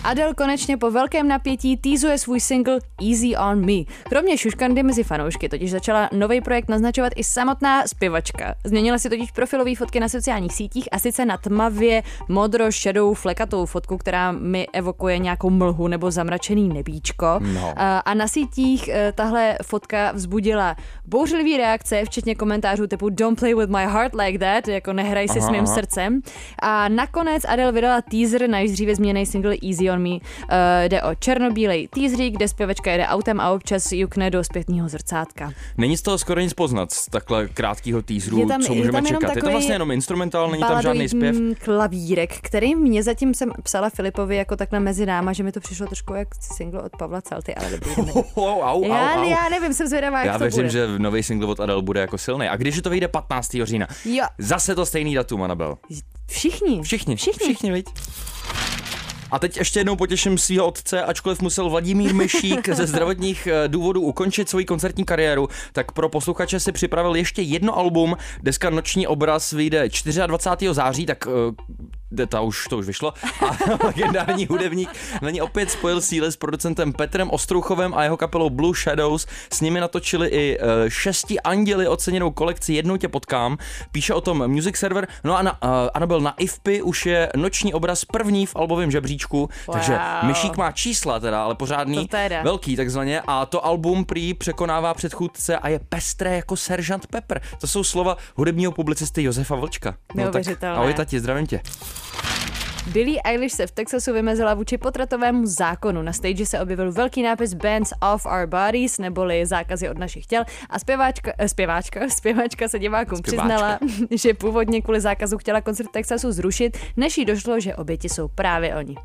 Adele konečně po velkém napětí týzuje svůj single Easy on Me. Kromě šuškandy mezi fanoušky totiž začala nový projekt naznačovat i samotná zpěvačka. Změnila si totiž profilové fotky na sociálních sítích a sice na tmavě modro šedou flekatou fotku, která mi evokuje nějakou mlhu nebo zamračený nebíčko. No. A, na sítích eh, tahle fotka vzbudila bouřlivý reakce, včetně komentářů typu Don't play with my heart like that, jako nehraj si Aha, s mým aha. srdcem. A nakonec Adele vydala teaser na již dříve změněný single Easy on Me. Uh, jde o černobílej teasery, kde zpěvačka jede autem a občas jukne do zpětného zrcátka. Není z toho skoro nic poznat z takhle krátkého teaseru, Je tam- co je můžeme jenom čekat. Je to vlastně jenom instrumentál, není tam žádný zpěv. mm, klavírek, který mě zatím jsem psala Filipovi jako takhle mezi náma, že mi to přišlo trošku jak single od Pavla Celty, ale dobrý. Au, au, au, já, au. já nevím, jsem zvědavá, jak Já to věřím, bude. že nový single od Adele bude jako silný. A když to vyjde 15. října? Jo. Zase to stejný datum, Anabel. Všichni. Všichni, Všichni. všichni, viď? A teď ještě jednou potěším svého otce, ačkoliv musel Vladimír Myšík ze zdravotních eh, důvodů ukončit svoji koncertní kariéru, tak pro posluchače si připravil ještě jedno album. Deska Noční obraz vyjde 24. září, tak eh, ta už, to už vyšlo. A [laughs] legendární hudebník na ní opět spojil síly s producentem Petrem Ostrouchovem a jeho kapelou Blue Shadows. S nimi natočili i eh, šesti anděli oceněnou kolekci Jednou tě potkám. Píše o tom Music Server. No a na, uh, Anabel na IFPy už je noční obraz první v albovém žebříčku, takže Wow. Myšík má čísla teda, ale pořádný, teda. velký takzvaně a to album prý překonává předchůdce a je pestré jako Seržant Pepper. To jsou slova hudebního publicisty Josefa Vlčka. No tak ahoj tati, zdravím tě. Billie Eilish se v Texasu vymezila vůči potratovému zákonu. Na stage se objevil velký nápis Bands off our bodies, neboli zákazy od našich těl a zpěváčka, eh, zpěváčka, [laughs] zpěváčka se divákům Zpěváčka. přiznala, [laughs] že původně kvůli zákazu chtěla koncert v Texasu zrušit, než jí došlo, že oběti jsou právě oni.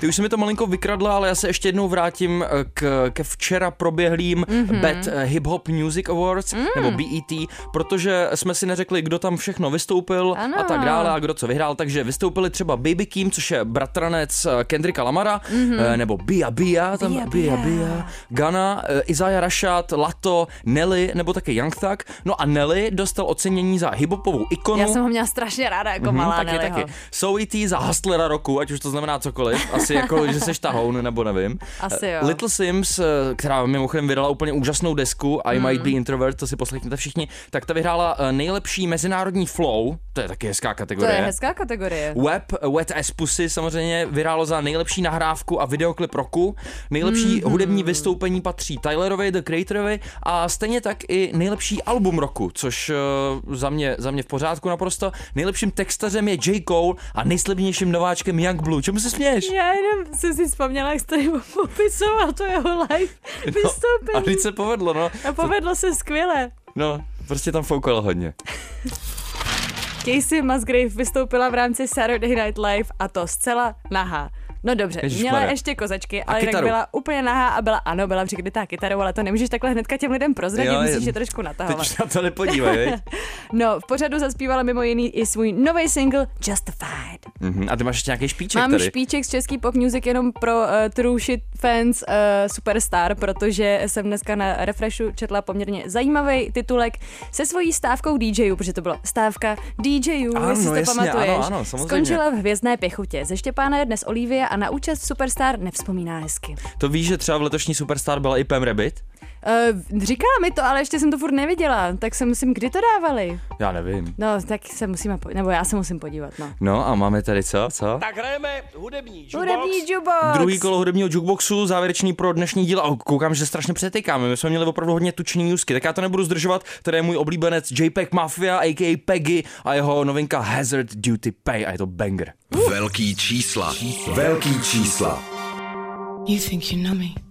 Ty už se mi to malinko vykradla, ale já se ještě jednou vrátím eh, k, ke včera proběhlým Mhm. mm-hmm. BET eh, Hip Hop Music Awards, mm. nebo BET, protože jsme si neřekli, kdo tam všechno vystoupil Ano. a tak dále a kdo co vyhrál, takže vystoupili třeba Baby Keem, což je bratranec eh, Kendricka Lamara, mm-hmm. nebo Bia Bia, tam. Bia Bia Bia. Bia, Gana, Isaiah Rashad, Lato, Nelly, nebo také Young Thug. No a Nelly dostal ocenění za hiphopovou ikonu. Já jsem ho měla strašně ráda jako Mhm, malá taky, Nellyho. taky. Ty za hustlera roku, ať už to znamená cokoliv. Asi jako, že seš tahoun, nebo nevím. Asi jo. Little Sims, eh, která mimochodem vydala úplně úžasnou desku I Might Be Introvert, to si poslechněte všichni, tak ta vyhrála eh, nejlepší mezinárodní flow, to je taky hezká To kategorie. je hezká kategorie. Web, Wet as Pussy samozřejmě vyhrálo za nejlepší nahrávku a videoklip roku. Nejlepší mm-hmm. hudební vystoupení patří Tylerovi, The Creatorovi a stejně tak i nejlepší album roku, což uh, za, mě, za mě v pořádku naprosto. Nejlepším textařem je J. Cole a nejslibnějším nováčkem Young Blue. Čemu se směješ? Já jenom jsem si vzpomněla, jak tady popisoval to jeho live [laughs] vystoupení. No, a teď se povedlo, no. A povedlo se skvěle. No, prostě tam foukalo hodně. [laughs] Casey Musgrave vystoupila v rámci Saturday Night Live a to zcela nahá. No dobře, Ježišmarja. měla ještě kozačky, ale jinak byla úplně nahá a byla, ano, byla přikrytá kytarou, ale to nemůžeš takhle hnedka těm lidem prozradit, Jo, musíš je- trošku Teď natahovat. už na to nepodívej? [laughs] No, v pořadu zaspívala mimo jiný i svůj nový single Justified. Mhm. A ty máš ještě nějaký špíček Mám tady? špíček z český pop music jenom pro uh, true shit fans uh, Superstar, protože jsem dneska na Refreshu četla poměrně zajímavý titulek se svojí stávkou DJů, protože to byla stávka DJů, Ano, jestli si to jasně, pamatuješ. ano, ano, samozřejmě. Skončila v Hvězdné pěchotě. Ze Štěpána je dnes Olivie a na účast Superstar nevzpomíná hezky. To víš, že třeba v letošní Superstar byla i Pam Rabbit? Uh, říkala mi to, ale ještě jsem to furt neviděla, tak se musím, kdy to dávali? Já nevím. No, tak se musíme, po- nebo já se musím podívat, no. No a máme tady co? Co? Tak hrajeme hudební jukebox. Hudební jukebox! Druhý kolo hudebního jukeboxu, závěrečný pro dnešní díl. A koukám, že strašně přetýkáme. My jsme měli opravdu hodně tučný newsky, tak já to nebudu zdržovat. Tady je můj oblíbenec JPEG Mafia, a.k.a. Peggy a jeho novinka Hazard Duty Pay a je to banger. Velký čísla. Velký čísla. You think you know me?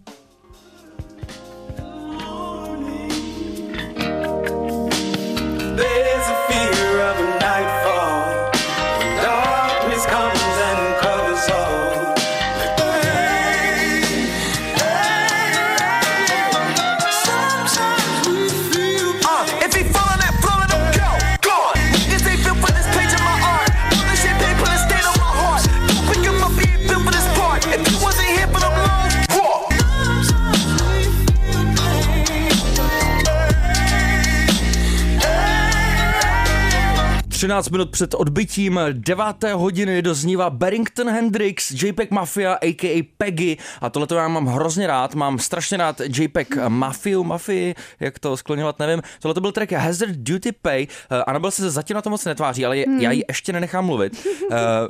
13 minut před odbytím 9. hodiny dozníva Barrington Hendrix, JPEG Mafia, a.k.a. Peggy. A tohle to já mám hrozně rád, mám strašně rád JPEG Mafiu, Mafii, jak to skloňovat, nevím. Tohle to byl track Hazard Duty Pay. Uh, Anabel se zatím na to moc netváří, ale hmm. já ji ještě nenechám mluvit.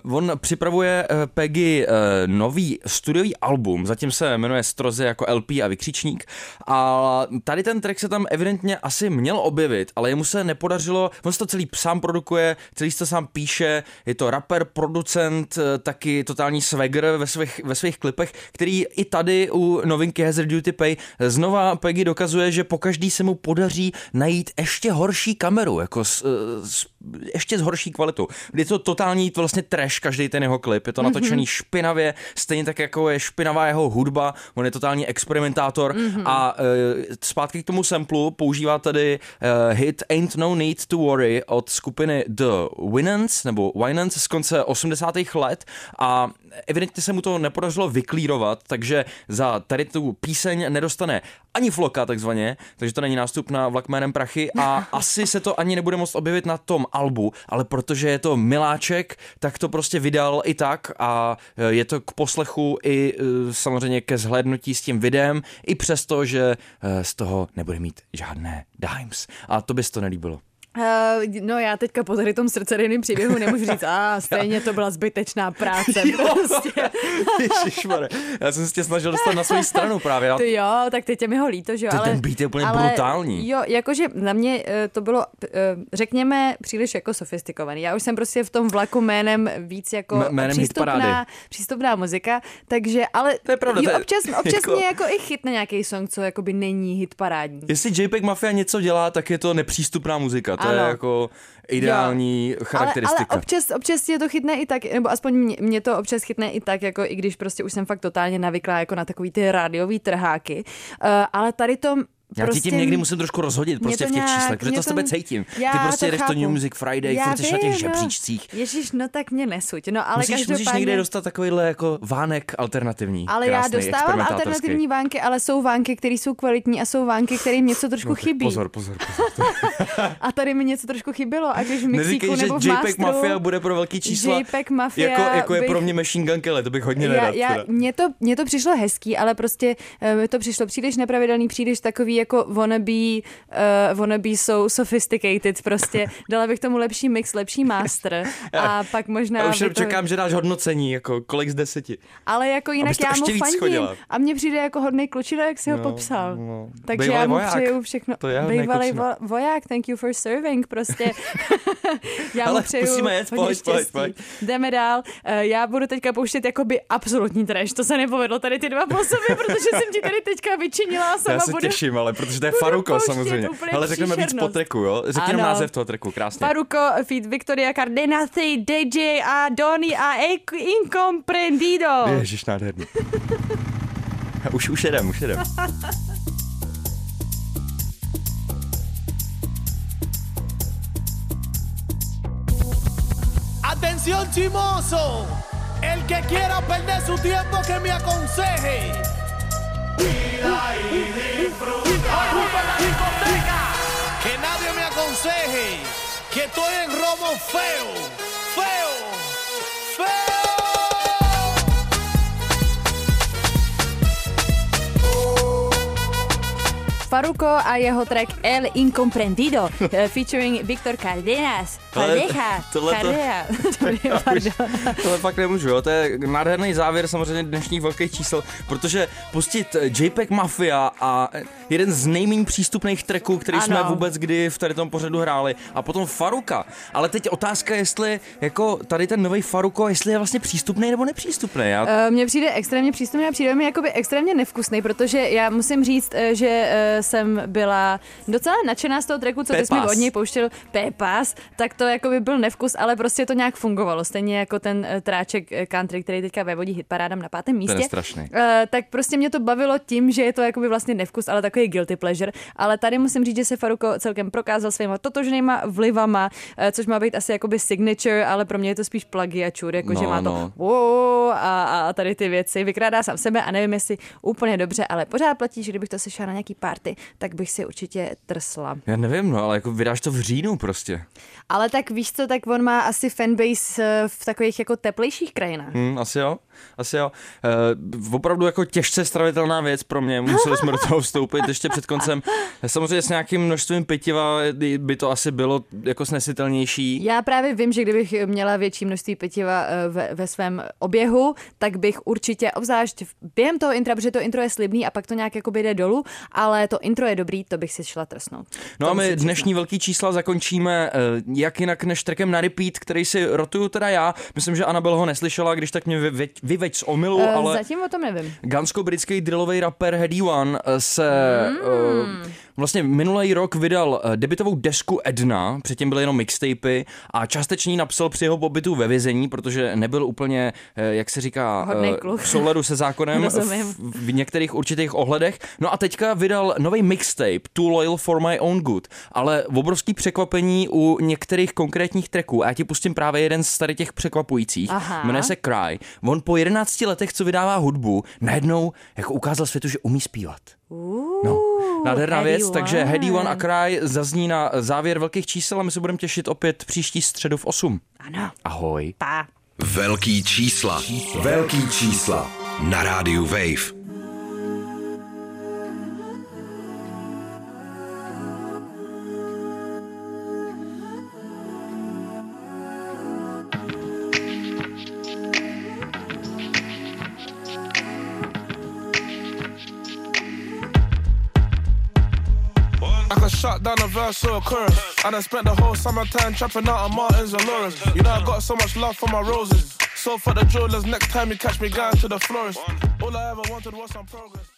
Uh, on připravuje uh, Peggy uh, nový studiový album, zatím se jmenuje Stroze jako LP a vykřičník. A tady ten track se tam evidentně asi měl objevit, ale jemu se nepodařilo, on se to celý sám produkuje, celý se to sám píše, je to rapper, producent, eh, taky totální swagger ve svých, ve svých klipech, který i tady u novinky Hazard Duty Pay znova Peggy dokazuje, že po každý se mu podaří najít ještě horší kameru, jako s, eh, s, ještě s horší kvalitou. Je to totální vlastně trash, každý ten jeho klip, je to natočený mm-hmm. špinavě, stejně tak jako je špinavá jeho hudba, on je totální experimentátor mm-hmm. a uh, zpátky k tomu samplu používá tady uh, hit Ain't No Need to Worry od skupiny The Winans, nebo Winans z konce 80. let a evidentně se mu to nepodařilo vyklírovat, takže za tady tu píseň nedostane ani floka takzvaně, takže to není nástup na vlak jménem prachy a [laughs] asi se to ani nebude moct objevit na tom albu, ale protože je to miláček, tak to prostě vydal i tak a e, je to k poslechu i e, samozřejmě ke zhlédnutí s tím videem, i přesto, že e, z toho nebude mít žádné dimes. A to bys to nelíbilo. Uh, no já teďka po tady tom srdcerejným příběhu nemůžu říct, a [laughs] stejně to byla zbytečná práce. [laughs] prostě. [laughs] Já jsem se tě snažil dostat na svou stranu právě. Ty jo, tak teď je mi ho líto, že jo. Ale, ten beat je úplně ale, brutální. Jo, jakože na mě eh, to bylo, eh, řekněme, příliš jako sofistikovaný. Já už jsem prostě v tom vlaku jménem víc jako M- jménem přístupná, přístupná muzika, takže, ale To je pravda, jo, občas, občas jako- mě jako i chytne nějaký song, co jakoby není hitparádní. Jestli JPEG Mafia něco dělá, tak je to nepřístupná muzika. To Ano. je jako ideální charakteristika. Ale, ale občas, občas tě to chytne i tak, nebo aspoň mě, mě to občas chytne i tak, jako i když prostě už jsem fakt totálně navyklá jako na takový ty rádiový trháky. Uh, ale tady to Já prostě tím někdy musím trošku rozhodit prostě to v těch nějak- číslech, protože mě to z tebe cítím. Já Ty prostě to jedeš to. New Music Friday, Já furt jsi na těch vím, žebříčcích. No. Ježíš, no tak mě nesuď. No ale Musíš, každopádně... musíš někde dostat takovýhle jako vánek alternativní. ale já krásnej, dostávám alternativní vánky, ale jsou vánky, které jsou kvalitní a jsou vánky, kterým něco trošku No, chybí. Pozor, pozor, pozor. [laughs] A tady mi něco trošku chybělo, ať už v mixíku Neříkej, že nebo v JPEG masteru. Mafia bude pro velký čísla. JPEG Mafia jako, jako je pro mě Machine Gun Kelly, to bych hodně já, nerad. já, mně, to, to přišlo hezký, ale prostě mi to přišlo příliš nepravidelný, příliš takový jako wannabe, uh, wannabe jsou sophisticated prostě. Dala bych tomu lepší mix, lepší master [laughs] a pak možná... Já už to... čekám, že dáš hodnocení, jako kolik z deseti. Ale jako jinak já mu fandím a mně přijde jako hodný klučina, jak si ho No, popsal. no. Takže Bejvalej já mu voják. přeju všechno. To je klučina. vo- voják, thank you for serving, prostě. [laughs] já Ale mu přeju musíme jet, pojď, pojď, pojď. Jdeme dál. Eh, Já budu teďka pouštět jakoby absolutní trash. To se nepovedlo tady ty dva po sobě, protože jsem ti tady teďka vyčinila a sama Já se budu... těším, ale protože to je Faruko samozřejmě. Ale řekneme víc po treku, jo? Řekni nám Ano. název toho treku, krásně. Faruko, feed Victoria Cardenasi, DJ a Doni a Incomprendido. Ježíš, nádherný. [laughs] už, už jedem, už jedem. Atención chimoso, el que quiera perder su tiempo que me aconseje. Vida y disfruta. la discoteca. Que nadie me aconseje que estoy en romo feo, feo, feo. Faruko a jeho track El Incomprendido [laughs] eh, featuring Victor Cardenas. Tohle- Cardeja. [laughs] [laughs] Pardon. tohle fakt nemůžu, jo. to je nádherný závěr samozřejmě dnešních velkých čísel, protože pustit JPEG Mafia a jeden z nejméně přístupných tracků, který Ano. jsme vůbec kdy v tady tom pořadu hráli, a potom Faruka. Ale teď otázka, jestli jako tady ten nový Faruko, jestli je vlastně přístupný nebo nepřístupný. Já, Eh, Mně přijde extrémně přístupný a přijde mi jakoby extrémně nevkusný, protože já musím říct, eh, že jsem byla docela nadšená z toho tracku, co ty jsi mi Pepas. od něj pouštěl, Pepas, tak to jakoby byl nevkus, ale prostě to nějak fungovalo. Stejně jako ten eh, tráček eh, country, který teďka vévodí hitparádám na pátém místě. strašný. Eh, tak prostě mě to bavilo tím, že je to jakoby vlastně nevkus, ale takový guilty pleasure. Ale tady musím říct, že se Faruko celkem prokázal svýma totožnýma vlivama, eh, což má být asi jakoby signature, ale pro mě je to spíš plagiačur, jako No, že má to no. wow, a, a tady ty věci. Vykrádá sám sebe a nevím, jestli úplně dobře, ale pořád platí, že kdybych to sešla na nějaký party, ty, tak bych si určitě trsla. Já nevím, no, ale jako vydáš to v říjnu prostě. Ale tak víš co, tak on má asi fanbase eh, v takových jako teplejších krajinách. Hmm, asi jo, asi jo. E, opravdu jako těžce stravitelná věc pro mě, museli jsme do toho vstoupit ještě před koncem. Samozřejmě s nějakým množstvím pitiva by to asi bylo jako snesitelnější. Já právě vím, že kdybych měla větší množství pitiva eh, ve, ve svém oběhu, tak bych určitě, obzvlášť během toho intra, protože to intro je slibný a pak to nějak jako jde dolů, ale to intro je dobrý, to bych si šla trsnout. No To a my přiznat. dnešní velký čísla zakončíme eh, jak jinak než trackem na repeat, který si rotuju teda já. Myslím, že Anabel ho neslyšela, když tak mě vyveď, vyveď z omylu, Eh, ale Zatím o tom nevím. gansko-britský drillový rapper Heady One eh, se mm. vlastně minulý rok vydal debitovou desku Edna, předtím byly jenom mixtapy a částečně napsal při jeho pobytu ve vězení, protože nebyl úplně, jak se říká, v souladu se zákonem [laughs] v, v některých určitých ohledech. No a teďka vydal nový mixtape Too Loyal for My Own Good, ale v obrovský překvapení u některých konkrétních tracků. A já ti pustím právě jeden z tady těch překvapujících. Aha. Jmenuje se Cry. On po 11 letech, co vydává hudbu, najednou jako ukázal světu, že umí zpívat. No, nádherná Heady věc, takže One. Heady One a Cry zazní na závěr velkých čísel a my se budeme těšit opět příští středu v 8. Ano. Ahoj. Pa. Velký čísla. Velký čísla. Na rádiu Wave. Down a a chorus. And I spent the whole summertime trapping out on Martins and Lawrence. You know, I got so much love for my roses. So for the jewelers, next time you catch me going to the florist. All I ever wanted was some progress.